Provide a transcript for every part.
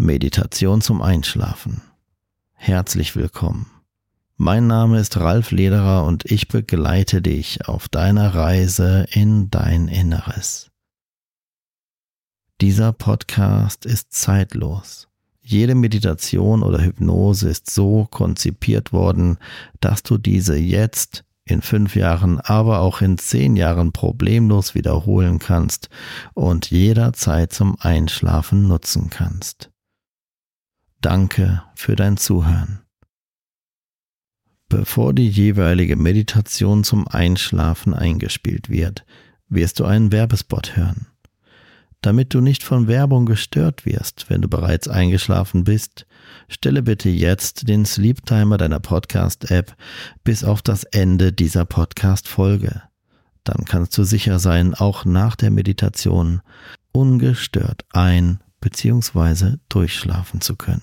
Meditation zum Einschlafen. Herzlich willkommen. Mein Name ist Ralf Lederer und ich begleite dich auf deiner Reise in dein Inneres. Dieser Podcast ist zeitlos. Jede Meditation oder Hypnose ist so konzipiert worden, dass du diese jetzt in fünf Jahren, aber auch in zehn Jahren problemlos wiederholen kannst und jederzeit zum Einschlafen nutzen kannst. Danke für dein Zuhören. Bevor die jeweilige Meditation zum Einschlafen eingespielt wird, wirst du einen Werbespot hören. Damit du nicht von Werbung gestört wirst, wenn du bereits eingeschlafen bist, stelle bitte jetzt den Sleep Timer deiner Podcast-App bis auf das Ende dieser Podcast-Folge. Dann kannst du sicher sein, auch nach der Meditation ungestört ein- bzw. durchschlafen zu können.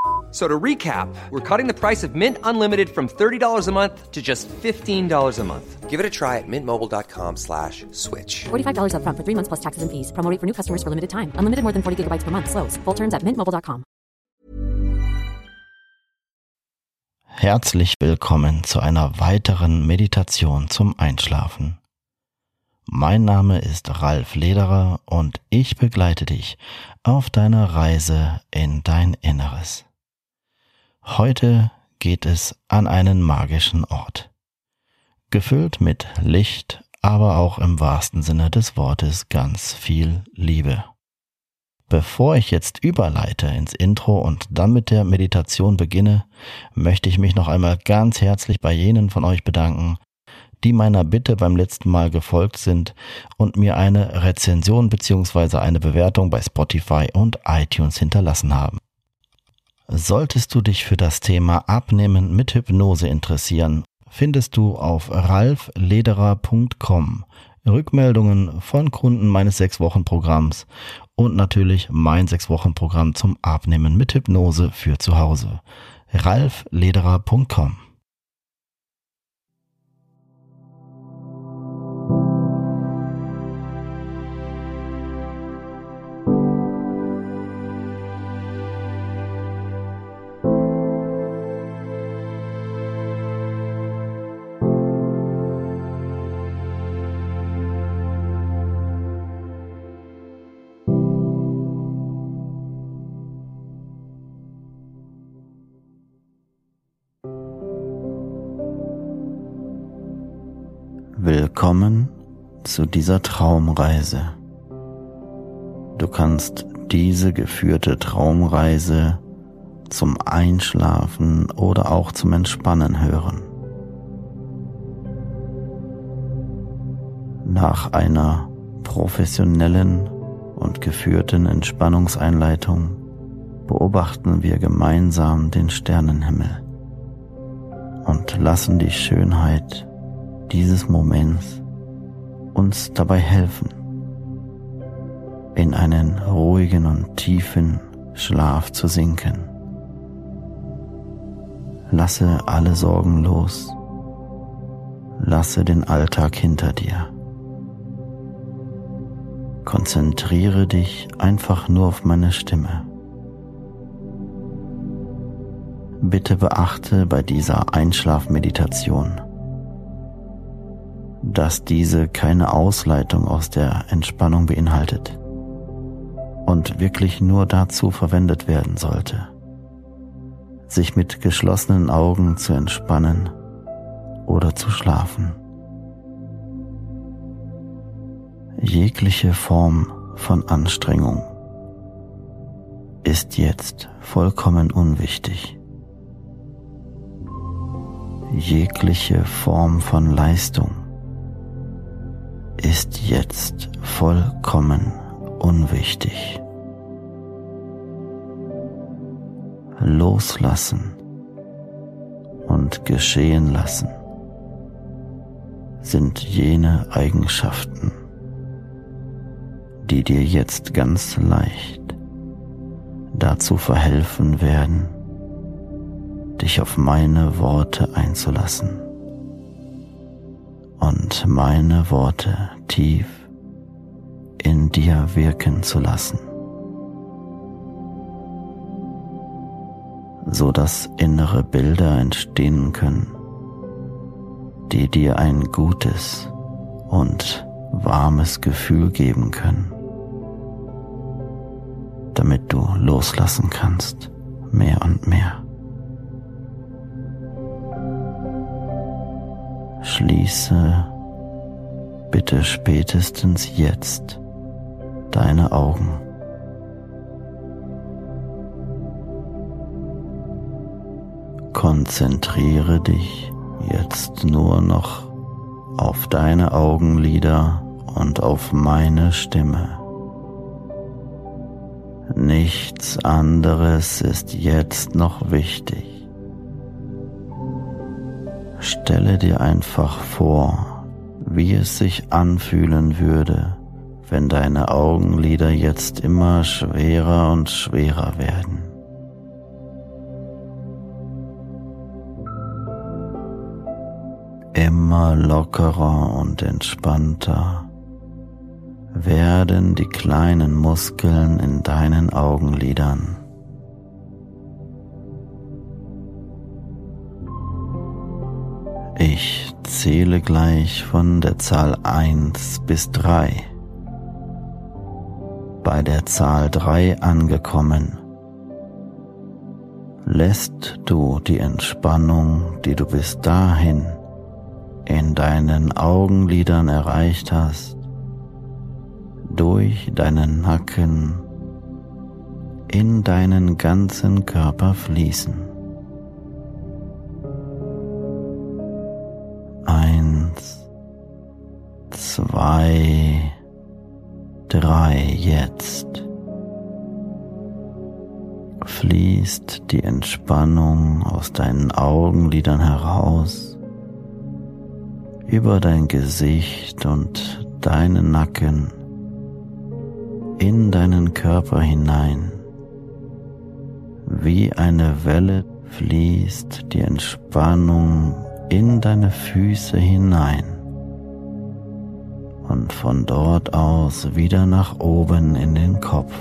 So to recap, we're cutting the price of Mint Unlimited from $30 a month to just $15 a month. Give it a try at mintmobile.com slash switch. $45 upfront for three months plus taxes and fees. Promo for new customers for limited time. Unlimited more than 40 gigabytes per month. Slows. Full terms at mintmobile.com. Herzlich willkommen zu einer weiteren Meditation zum Einschlafen. Mein Name ist Ralf Lederer und ich begleite dich auf deiner Reise in dein Inneres. Heute geht es an einen magischen Ort. Gefüllt mit Licht, aber auch im wahrsten Sinne des Wortes ganz viel Liebe. Bevor ich jetzt überleite ins Intro und dann mit der Meditation beginne, möchte ich mich noch einmal ganz herzlich bei jenen von euch bedanken, die meiner Bitte beim letzten Mal gefolgt sind und mir eine Rezension bzw. eine Bewertung bei Spotify und iTunes hinterlassen haben. Solltest du dich für das Thema Abnehmen mit Hypnose interessieren, findest du auf ralflederer.com Rückmeldungen von Kunden meines 6-Wochen-Programms und natürlich mein 6-Wochen-Programm zum Abnehmen mit Hypnose für zu Hause. ralflederer.com zu dieser Traumreise. Du kannst diese geführte Traumreise zum Einschlafen oder auch zum Entspannen hören. Nach einer professionellen und geführten Entspannungseinleitung beobachten wir gemeinsam den Sternenhimmel und lassen die Schönheit dieses Moments uns dabei helfen, in einen ruhigen und tiefen Schlaf zu sinken. Lasse alle Sorgen los, lasse den Alltag hinter dir. Konzentriere dich einfach nur auf meine Stimme. Bitte beachte bei dieser Einschlafmeditation, dass diese keine Ausleitung aus der Entspannung beinhaltet und wirklich nur dazu verwendet werden sollte, sich mit geschlossenen Augen zu entspannen oder zu schlafen. Jegliche Form von Anstrengung ist jetzt vollkommen unwichtig. Jegliche Form von Leistung ist jetzt vollkommen unwichtig. Loslassen und geschehen lassen sind jene Eigenschaften, die dir jetzt ganz leicht dazu verhelfen werden, dich auf meine Worte einzulassen und meine Worte tief in dir wirken zu lassen, so dass innere Bilder entstehen können, die dir ein gutes und warmes Gefühl geben können, damit du loslassen kannst, mehr und mehr. Schließe bitte spätestens jetzt deine Augen. Konzentriere dich jetzt nur noch auf deine Augenlider und auf meine Stimme. Nichts anderes ist jetzt noch wichtig. Stelle dir einfach vor, wie es sich anfühlen würde, wenn deine Augenlider jetzt immer schwerer und schwerer werden. Immer lockerer und entspannter werden die kleinen Muskeln in deinen Augenlidern. Ich zähle gleich von der Zahl 1 bis 3. Bei der Zahl 3 angekommen, lässt du die Entspannung, die du bis dahin in deinen Augenlidern erreicht hast, durch deinen Nacken in deinen ganzen Körper fließen. Zwei, drei jetzt fließt die Entspannung aus deinen Augenlidern heraus, über dein Gesicht und deinen Nacken, in deinen Körper hinein. Wie eine Welle fließt die Entspannung in deine Füße hinein und von dort aus wieder nach oben in den Kopf.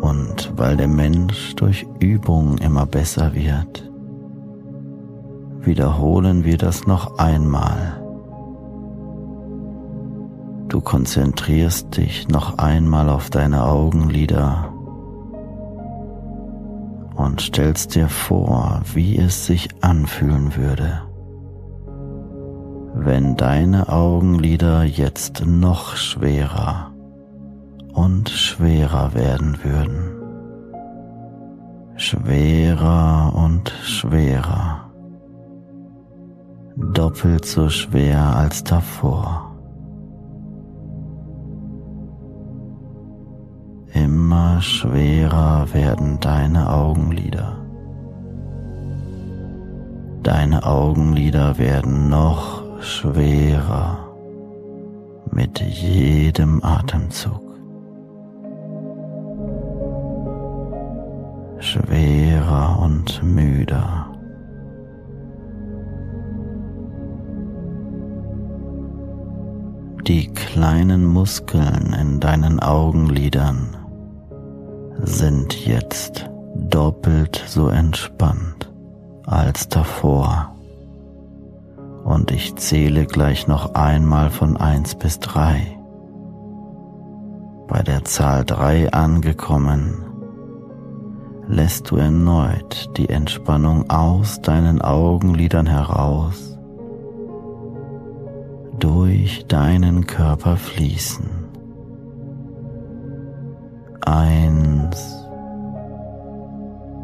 Und weil der Mensch durch Übung immer besser wird, wiederholen wir das noch einmal. Du konzentrierst dich noch einmal auf deine Augenlider und stellst dir vor, wie es sich anfühlen würde, wenn deine Augenlider jetzt noch schwerer und schwerer werden würden. Schwerer und schwerer. Doppelt so schwer als davor. Immer schwerer werden deine Augenlider. Deine Augenlider werden noch schwerer mit jedem Atemzug. Schwerer und müder. Die kleinen Muskeln in deinen Augenlidern sind jetzt doppelt so entspannt als davor. Und ich zähle gleich noch einmal von eins bis drei. Bei der Zahl 3 angekommen, lässt du erneut die Entspannung aus deinen Augenlidern heraus, durch deinen Körper fließen. Eins,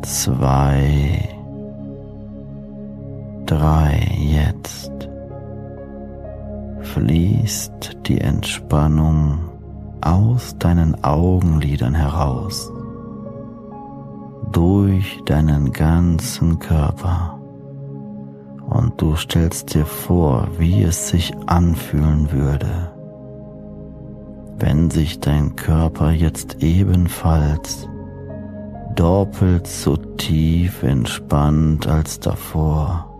zwei, drei, jetzt fließt die Entspannung aus deinen Augenlidern heraus, durch deinen ganzen Körper. Und du stellst dir vor, wie es sich anfühlen würde, wenn sich dein Körper jetzt ebenfalls doppelt so tief entspannt als davor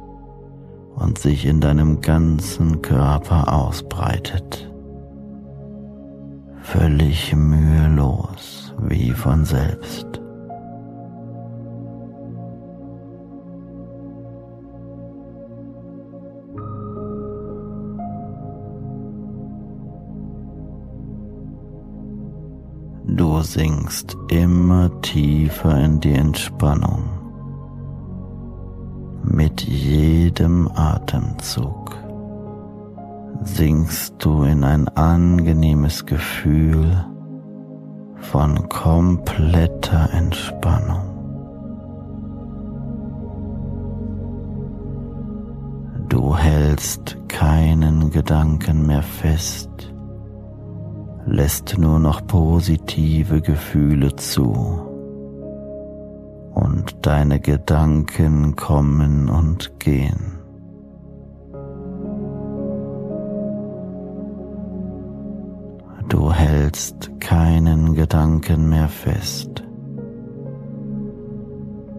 und sich in deinem ganzen Körper ausbreitet. Völlig mühelos wie von selbst. Sinkst immer tiefer in die Entspannung mit jedem Atemzug sinkst du in ein angenehmes Gefühl von kompletter Entspannung. Du hältst keinen Gedanken mehr fest, lässt nur noch positive Gefühle zu und deine Gedanken kommen und gehen. Du hältst keinen Gedanken mehr fest.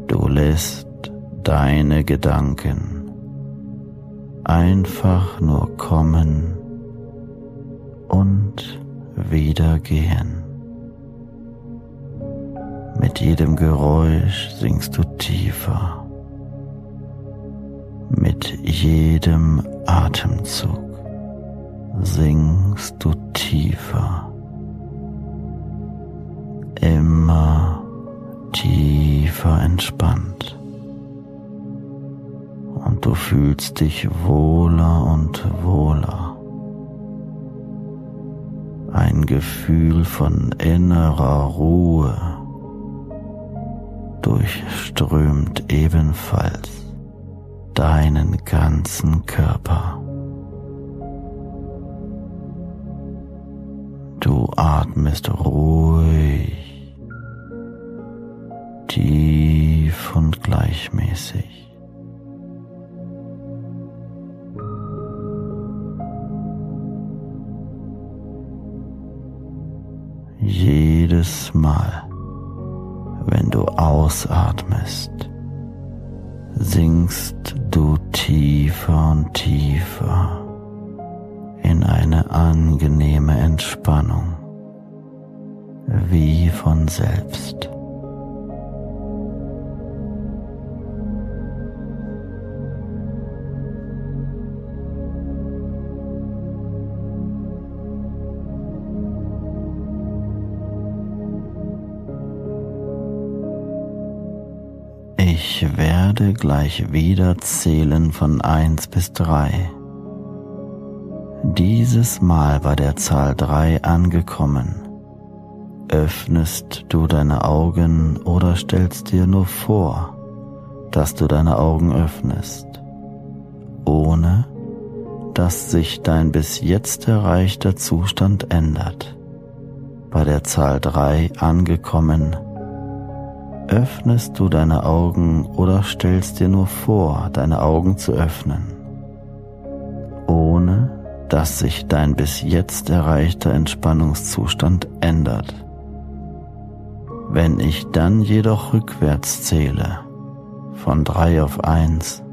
Du lässt deine Gedanken einfach nur kommen und wieder gehen. Mit jedem Geräusch sinkst du tiefer. Mit jedem Atemzug sinkst du tiefer. Immer tiefer entspannt. Und du fühlst dich wohler und wohler. Ein Gefühl von innerer Ruhe durchströmt ebenfalls deinen ganzen Körper. Du atmest ruhig, tief und gleichmäßig. Jedes Mal wenn du ausatmest, sinkst du tiefer und tiefer in eine angenehme Entspannung, wie von selbst. Werde gleich wieder zählen von eins bis drei. Dieses Mal bei der Zahl drei angekommen, öffnest du deine Augen oder stellst dir nur vor, dass du deine Augen öffnest, ohne dass sich dein bis jetzt erreichter Zustand ändert. Bei der Zahl drei angekommen, öffnest du deine Augen oder stellst dir nur vor, deine Augen zu öffnen, ohne dass sich dein bis jetzt erreichter Entspannungszustand ändert. Wenn ich dann jedoch rückwärts zähle, von drei auf eins,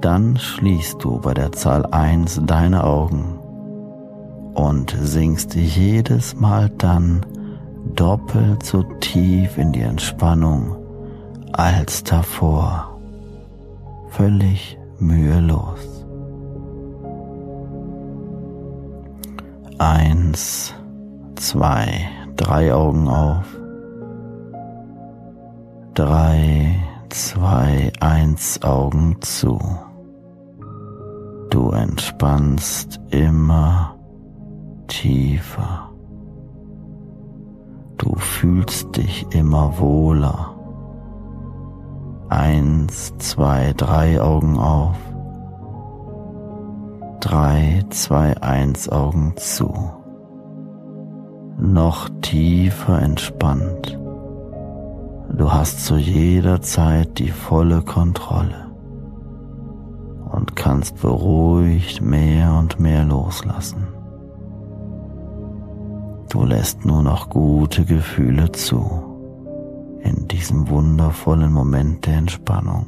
dann schließt du bei der Zahl eins deine Augen und sinkst jedes Mal dann doppelt so tief in die Entspannung als davor, völlig mühelos. Eins, zwei, drei Augen auf. Drei, zwei, eins Augen zu. Du entspannst immer tiefer. Du fühlst dich immer wohler. Eins, zwei, drei Augen auf. Drei, zwei, eins Augen zu. Noch tiefer entspannt. Du hast zu jeder Zeit die volle Kontrolle und kannst beruhigt mehr und mehr loslassen. Du lässt nur noch gute Gefühle zu in diesem wundervollen Moment der Entspannung.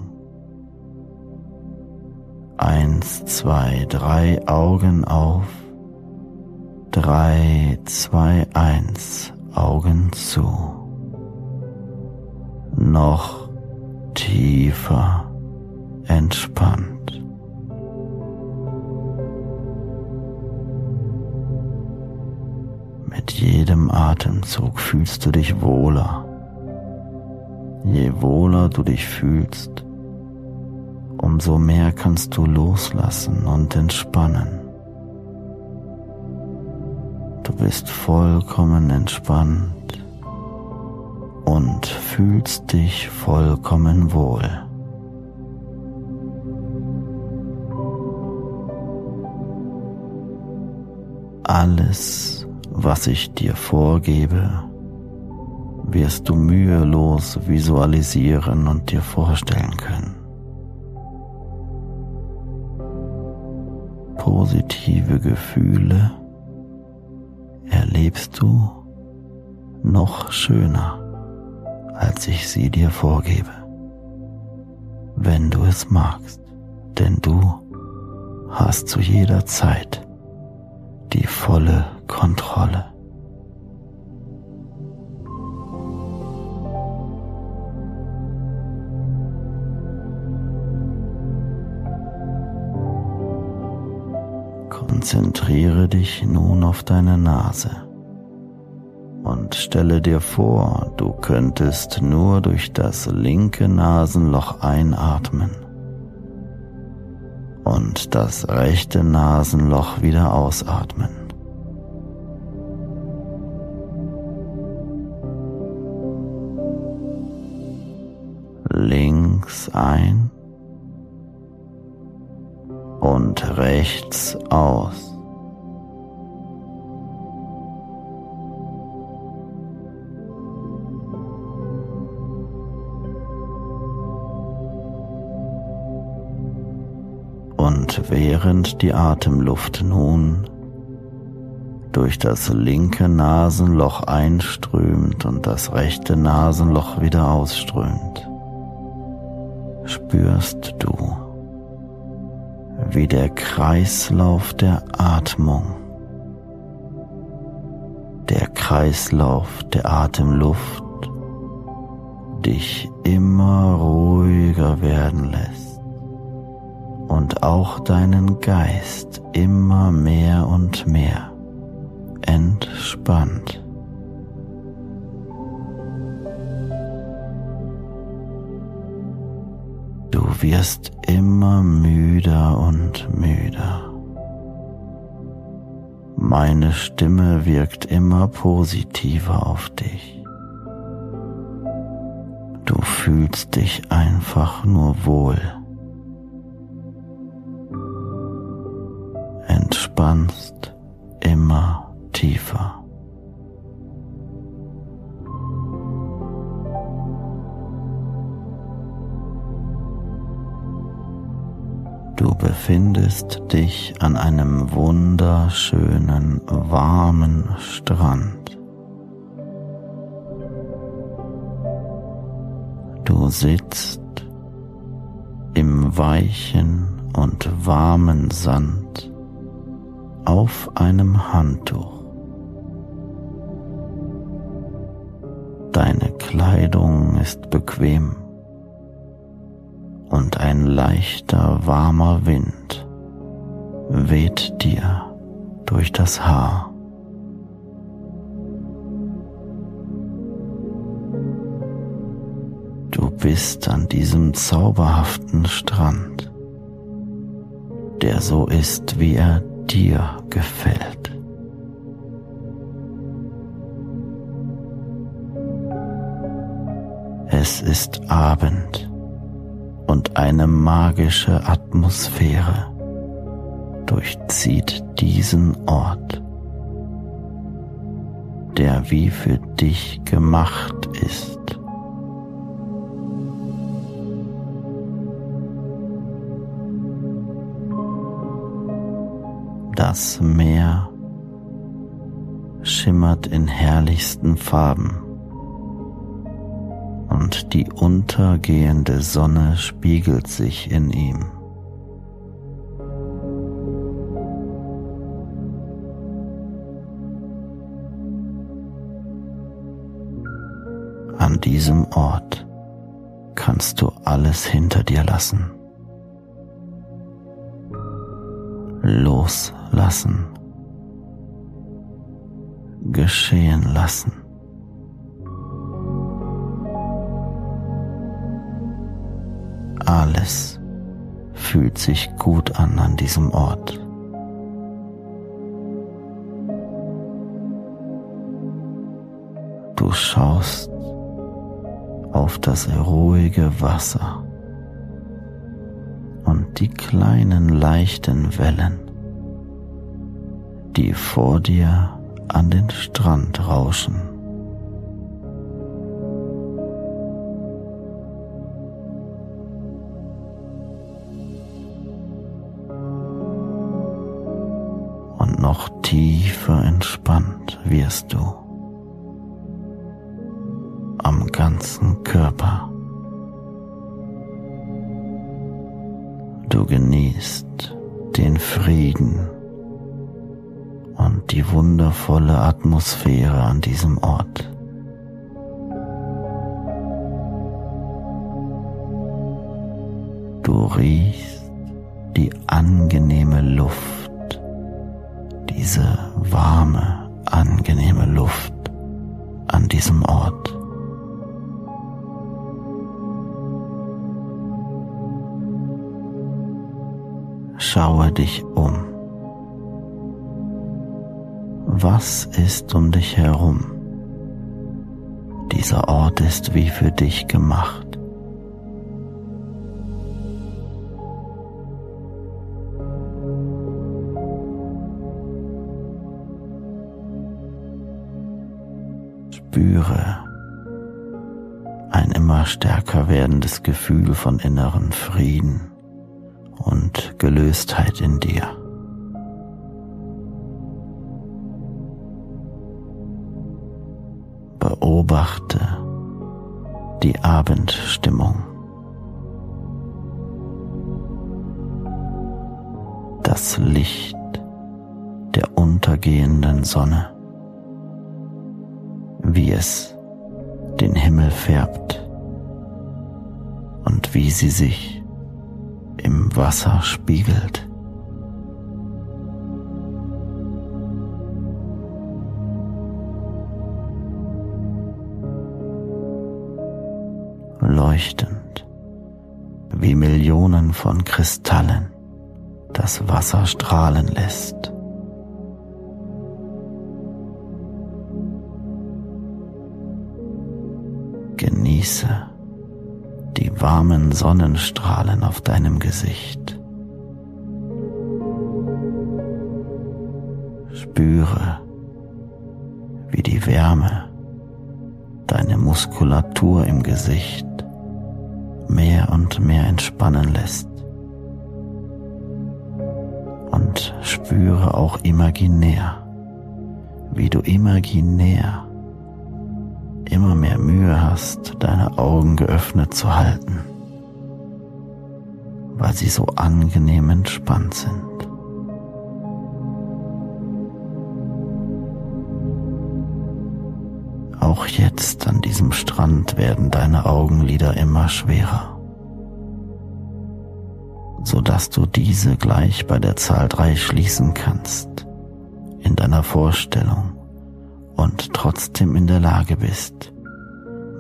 Eins, zwei, drei Augen auf. Drei, zwei, eins Augen zu. Noch tiefer entspannt. Mit jedem Atemzug fühlst du dich wohler. Je wohler du dich fühlst, umso mehr kannst du loslassen und entspannen. Du bist vollkommen entspannt und fühlst dich vollkommen wohl. Alles was ich dir vorgebe, wirst du mühelos visualisieren und dir vorstellen können. Positive Gefühle erlebst du noch schöner, als ich sie dir vorgebe, wenn du es magst, denn du hast zu jeder Zeit die volle Kontrolle. Konzentriere dich nun auf deine Nase und stelle dir vor, du könntest nur durch das linke Nasenloch einatmen und das rechte Nasenloch wieder ausatmen. Ein und rechts aus. Und während die Atemluft nun durch das linke Nasenloch einströmt und das rechte Nasenloch wieder ausströmt, spürst du, wie der Kreislauf der Atmung, der Kreislauf der Atemluft dich immer ruhiger werden lässt und auch deinen Geist immer mehr und mehr entspannt. Du wirst immer müder und müder. Meine Stimme wirkt immer positiver auf dich. Du fühlst dich einfach nur wohl. entspannst immer tiefer. Befindest dich an einem wunderschönen, warmen Strand. Du sitzt im weichen und warmen Sand auf einem Handtuch. Deine Kleidung ist bequem ein leichter, warmer Wind weht dir durch das Haar. Du bist an diesem zauberhaften Strand, der so ist, wie er dir gefällt. Es ist Abend und eine magische Atmosphäre durchzieht diesen Ort, der wie für dich gemacht ist. Das Meer schimmert in herrlichsten Farben die untergehende Sonne spiegelt sich in ihm. An diesem Ort kannst du alles hinter dir lassen. Loslassen. Geschehen lassen. Fühlt sich gut an an diesem Ort. Du schaust auf das ruhige Wasser und die kleinen leichten Wellen, die vor dir an den Strand rauschen. Wirst du am ganzen Körper. Du genießt den Frieden und die wundervolle Atmosphäre an diesem Ort. Du riechst die angenehme Luft, diese warme, angenehme Luft an diesem Ort. Schaue dich um. Was ist um dich herum? Dieser Ort ist wie für dich gemacht. Spüre ein immer stärker werdendes Gefühl von inneren Frieden und Gelöstheit in dir. Beobachte die Abendstimmung. Das Licht der untergehenden Sonne, wie es den Himmel färbt und wie sie sich im Wasser spiegelt. Leuchtend wie Millionen von Kristallen das Wasser strahlen lässt. Genieße die warmen Sonnenstrahlen auf deinem Gesicht. Spüre, wie die Wärme deine Muskulatur im Gesicht mehr und mehr entspannen lässt. Und spüre auch imaginär, wie du imaginär immer mehr Mühe hast, deine Augen geöffnet zu halten, weil sie so angenehm entspannt sind. Auch jetzt an diesem Strand werden deine Augenlider immer schwerer, sodass du diese gleich bei der Zahl drei schließen kannst in deiner Vorstellung und trotzdem in der Lage bist,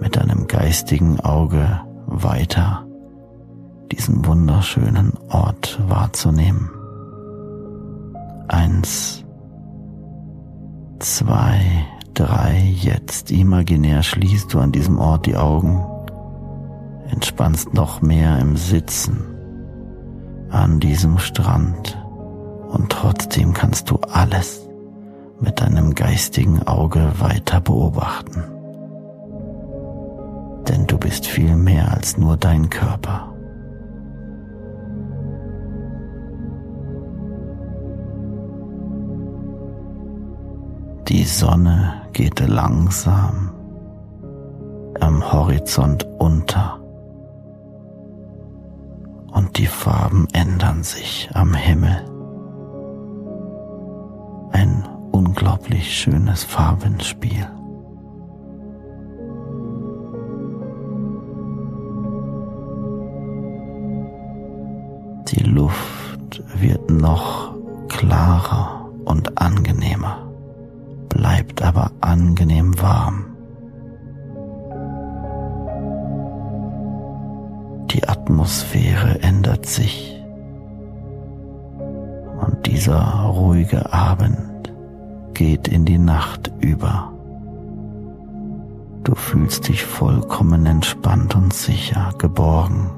mit deinem Geist geistigen Auge weiter diesen wunderschönen Ort wahrzunehmen. Eins, zwei, drei, jetzt imaginär schließt du an diesem Ort die Augen, entspannst noch mehr im Sitzen an diesem Strand und trotzdem kannst du alles mit deinem geistigen Auge weiter beobachten. Denn du bist viel mehr als nur dein Körper. Die Sonne geht langsam am Horizont unter und die Farben ändern sich am Himmel. Ein unglaublich schönes Farbenspiel. Die Luft wird noch klarer und angenehmer bleibt aber angenehm warm. Die Atmosphäre ändert sich und dieser ruhige Abend geht in die Nacht über. Du fühlst dich vollkommen entspannt und sicher, geborgen,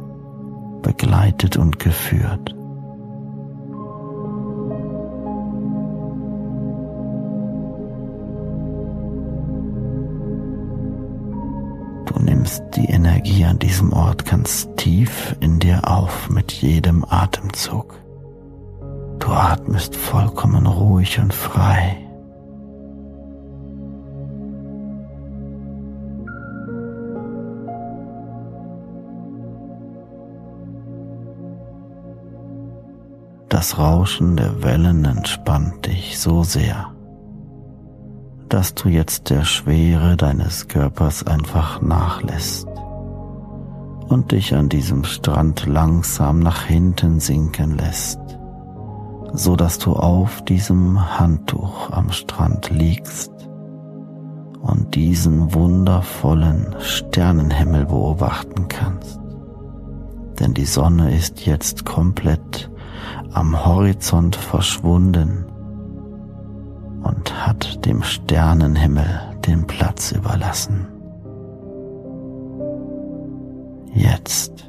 begleitet und geführt. nimmst die Energie an diesem Ort ganz tief in dir auf mit jedem Atemzug. Du atmest vollkommen ruhig und frei. Rauschen der Wellen entspannt dich so sehr dass du jetzt der Schwere deines Körpers einfach nachlässt und dich an diesem Strand langsam nach hinten sinken lässt, so dass du auf diesem Handtuch am Strand liegst und diesen wundervollen Sternenhimmel beobachten kannst. Denn die Sonne ist jetzt komplett am Horizont verschwunden und hat dem Sternenhimmel den Platz überlassen. Jetzt.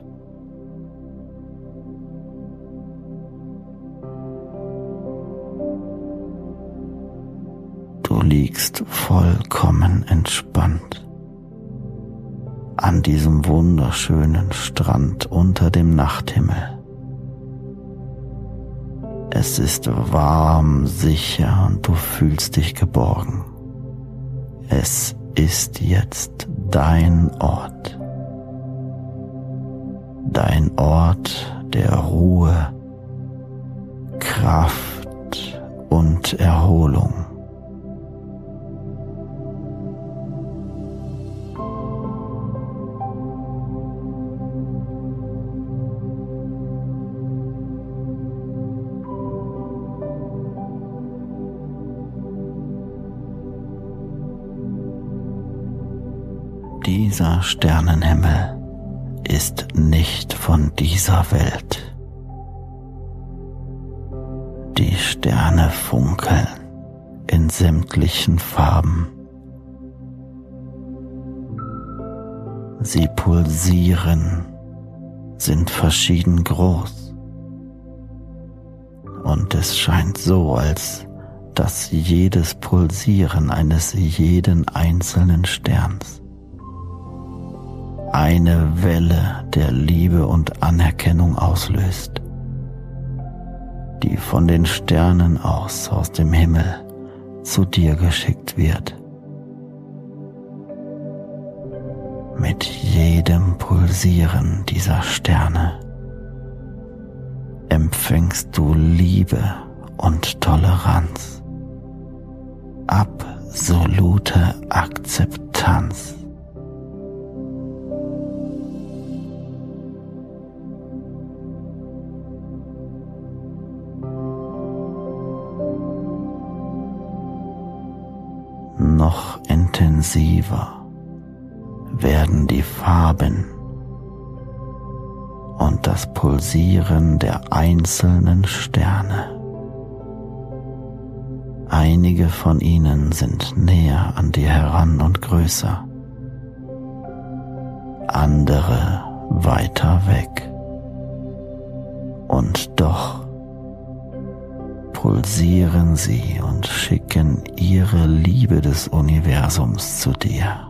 Du liegst vollkommen entspannt an diesem wunderschönen Strand unter dem Nachthimmel. Es ist warm, sicher und du fühlst dich geborgen. Es ist jetzt dein Ort. Dein Ort der Ruhe, Kraft und Erholung. Sternenhimmel ist nicht von dieser Welt. Die Sterne funkeln in sämtlichen Farben. Sie pulsieren, sind verschieden groß. Und es scheint so, als dass jedes Pulsieren eines jeden einzelnen Sterns eine Welle der Liebe und Anerkennung auslöst, die von den Sternen aus aus dem Himmel zu dir geschickt wird. Mit jedem Pulsieren dieser Sterne empfängst du Liebe und Toleranz, absolute Akzeptanz intensiver werden die Farben und das Pulsieren der einzelnen Sterne. Einige von ihnen sind näher an dir heran und größer, andere weiter weg. Und doch pulsieren sie und schicken ihre Liebe des Universums zu dir.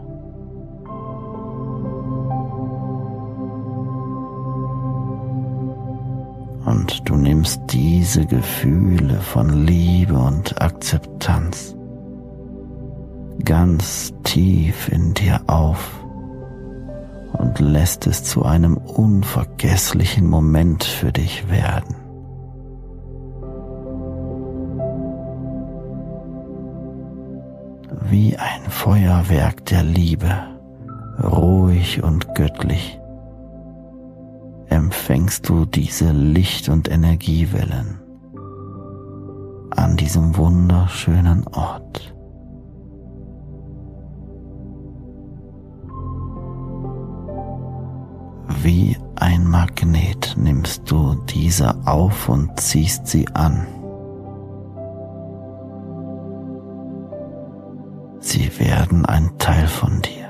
und du nimmst diese Gefühle von Liebe und Akzeptanz ganz tief in dir auf und lässt es zu einem unvergesslichen Moment für dich werden. Wie ein Feuerwerk der Liebe, ruhig und göttlich empfängst du diese Licht- und Energiewellen an diesem wunderschönen Ort. Wie ein Magnet nimmst du diese auf und ziehst sie an. Werden ein Teil von dir.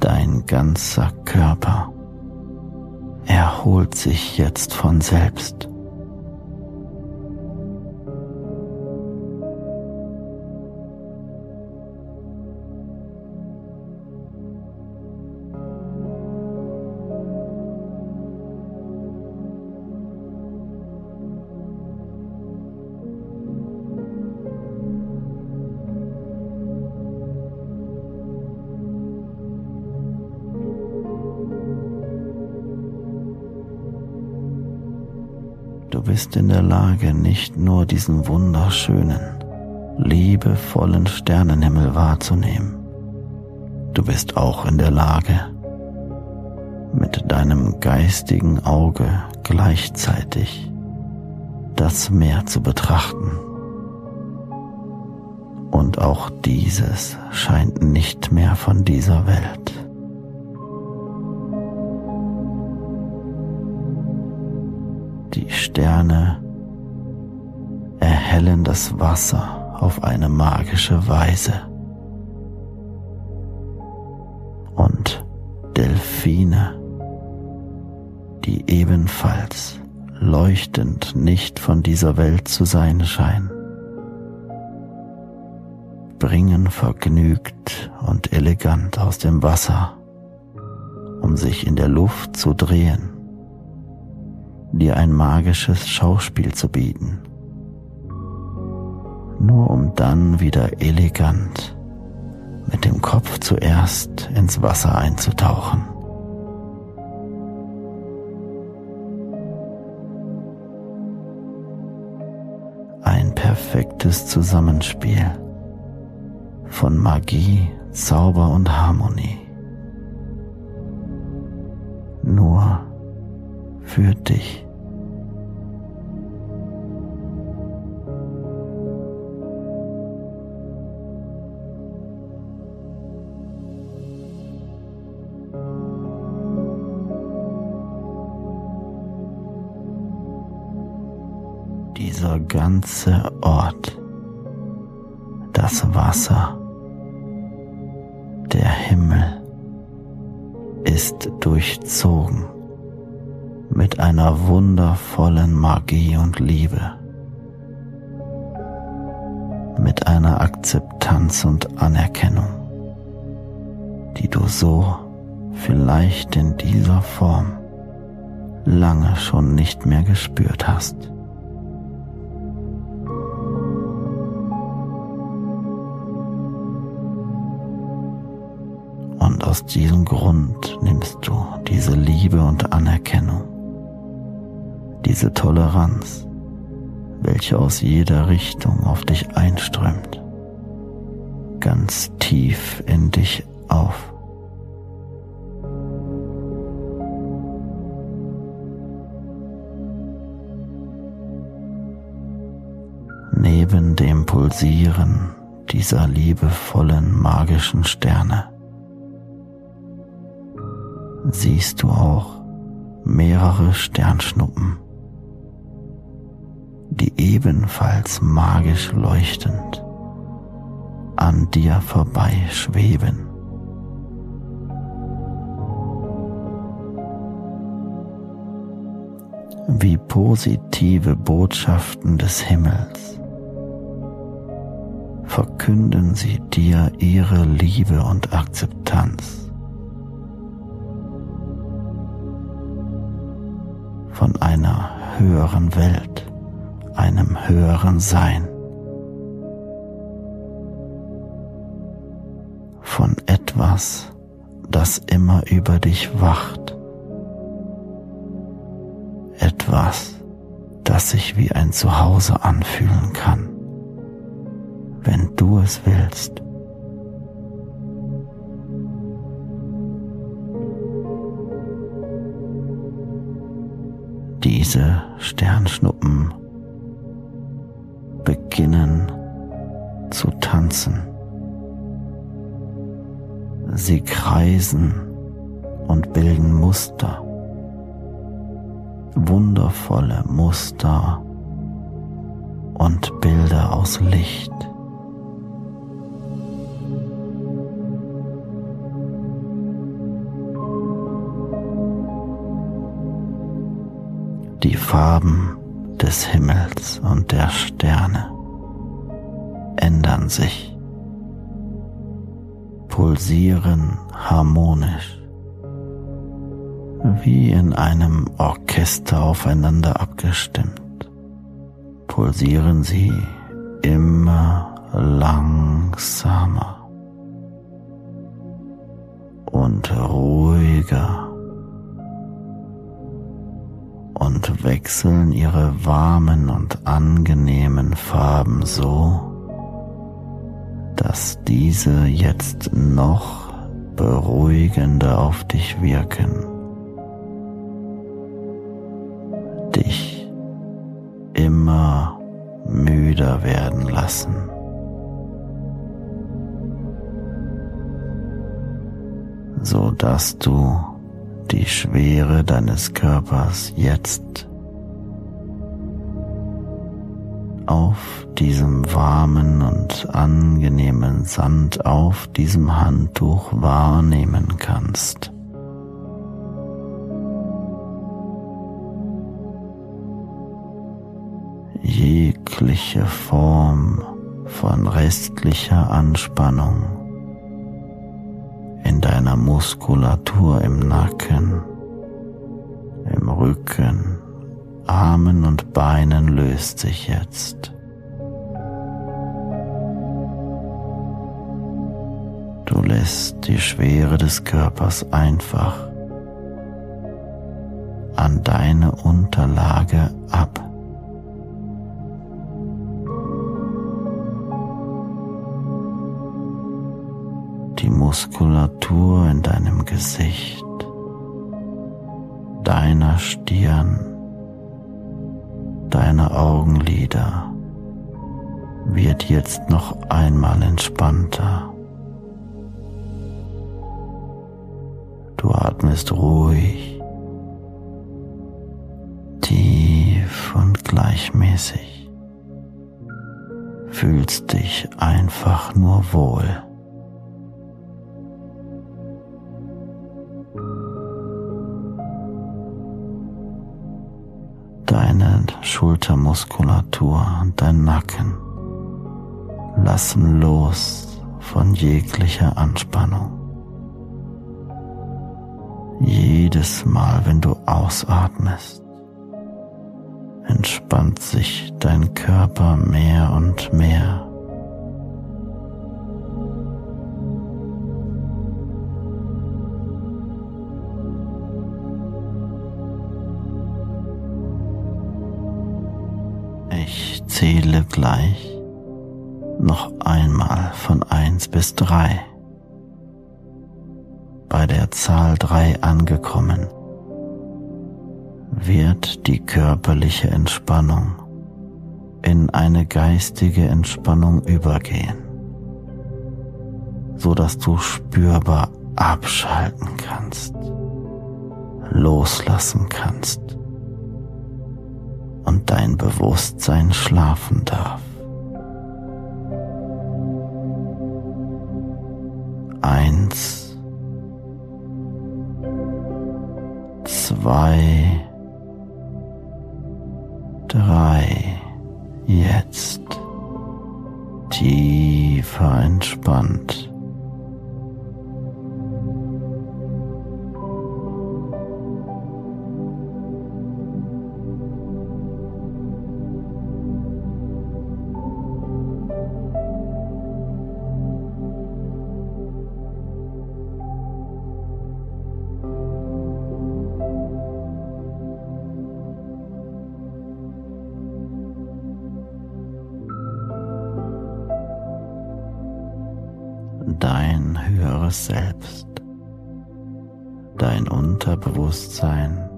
Dein ganzer Körper erholt sich jetzt von selbst. Bist in der Lage, nicht nur diesen wunderschönen, liebevollen Sternenhimmel wahrzunehmen. Du bist auch in der Lage, mit deinem geistigen Auge gleichzeitig das Meer zu betrachten. Und auch dieses scheint nicht mehr von dieser Welt. Sterne erhellen das Wasser auf eine magische Weise. Und Delfine, die ebenfalls leuchtend nicht von dieser Welt zu sein scheinen, bringen vergnügt und elegant aus dem Wasser, um sich in der Luft zu drehen dir ein magisches Schauspiel zu bieten, nur um dann wieder elegant mit dem Kopf zuerst ins Wasser einzutauchen. Ein perfektes Zusammenspiel von Magie, Zauber und Harmonie. Nur für dich. dieser ganze Ort, das Wasser, der Himmel ist durchzogen mit einer wundervollen Magie und Liebe, mit einer Akzeptanz und Anerkennung, die du so vielleicht in dieser Form lange schon nicht mehr gespürt hast. Und aus diesem Grund nimmst du diese Liebe und Anerkennung, diese Toleranz, welche aus jeder Richtung auf dich einströmt, ganz tief in dich auf. neben dem Pulsieren dieser liebevollen magischen Sterne siehst du auch mehrere Sternschnuppen, die ebenfalls magisch leuchtend an dir vorbei schweben. Wie positive Botschaften des Himmels verkünden sie dir ihre Liebe und Akzeptanz. Von einer höheren Welt, einem höheren Sein. Von etwas, das immer über dich wacht. Etwas, das sich wie ein Zuhause anfühlen kann wenn du es willst. Diese Sternschnuppen beginnen zu tanzen. Sie kreisen und bilden Muster, wundervolle Muster und Bilder aus Licht. die Farben des Himmels und der Sterne ändern sich, pulsieren harmonisch, wie in einem Orchester aufeinander abgestimmt, pulsieren sie immer langsamer. Und ruhiger. Und wechseln ihre warmen und angenehmen Farben so, dass diese jetzt noch beruhigender auf dich wirken, dich immer müder werden lassen. so dass du die Schwere deines Körpers jetzt auf diesem warmen und angenehmen Sand auf diesem Handtuch wahrnehmen kannst. Jegliche Form von restlicher Anspannung in deiner Muskulatur im Nacken, im Rücken, Armen und Beinen löst sich jetzt. Du lässt die Schwere des Körpers einfach an deine Unterlage ab. die Muskulatur in deinem Gesicht, deiner Stirn, deiner Augenlider wird jetzt noch einmal entspannter. Du atmest ruhig, tief und gleichmäßig, fühlst dich einfach nur wohl. Schultermuskulatur und dein Nacken lassen los von jeglicher Anspannung. Jedes Mal, wenn du ausatmest, entspannt sich dein Körper mehr und mehr. zähle gleich noch einmal von eins bis drei. Bei der Zahl drei angekommen, wird die körperliche Entspannung in eine geistige Entspannung übergehen, so dass du spürbar abschalten kannst, loslassen kannst und dein Bewusstsein schlafen darf. Eins, zwei, drei, jetzt tiefer entspannt. Höheres Selbst, dein Unterbewusstsein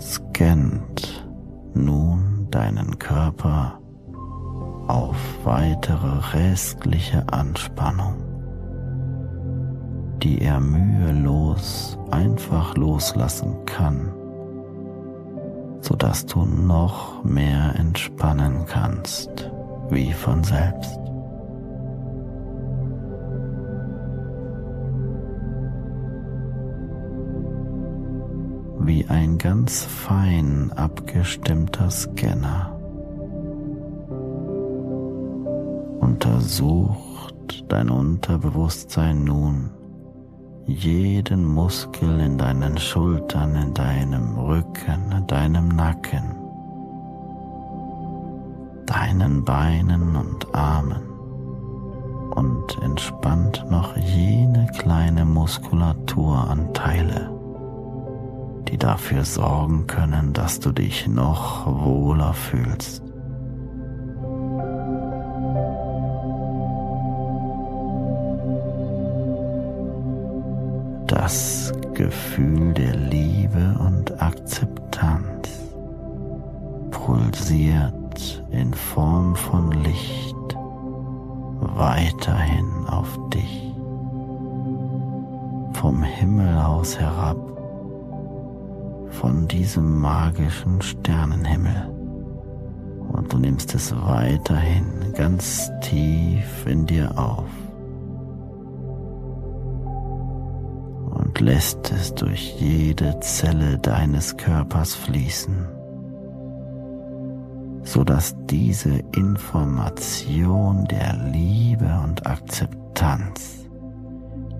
scannt nun deinen Körper auf weitere restliche Anspannung, die er mühelos einfach loslassen kann, sodass du noch mehr entspannen kannst, wie von selbst. Wie ein ganz fein abgestimmter Scanner. Untersucht dein Unterbewusstsein nun jeden Muskel in deinen Schultern, in deinem Rücken, in deinem Nacken, deinen Beinen und Armen und entspannt noch jene kleine Muskulaturanteile die dafür sorgen können, dass du dich noch wohler fühlst. Das Gefühl der Liebe und Akzeptanz pulsiert in Form von Licht weiterhin auf dich. Vom Himmel aus herab von diesem magischen Sternenhimmel. Und du nimmst es weiterhin ganz tief in dir auf und lässt es durch jede Zelle deines Körpers fließen, sodass diese Information der Liebe und Akzeptanz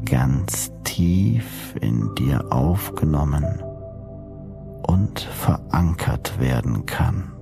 ganz tief in dir aufgenommen und verankert werden kann.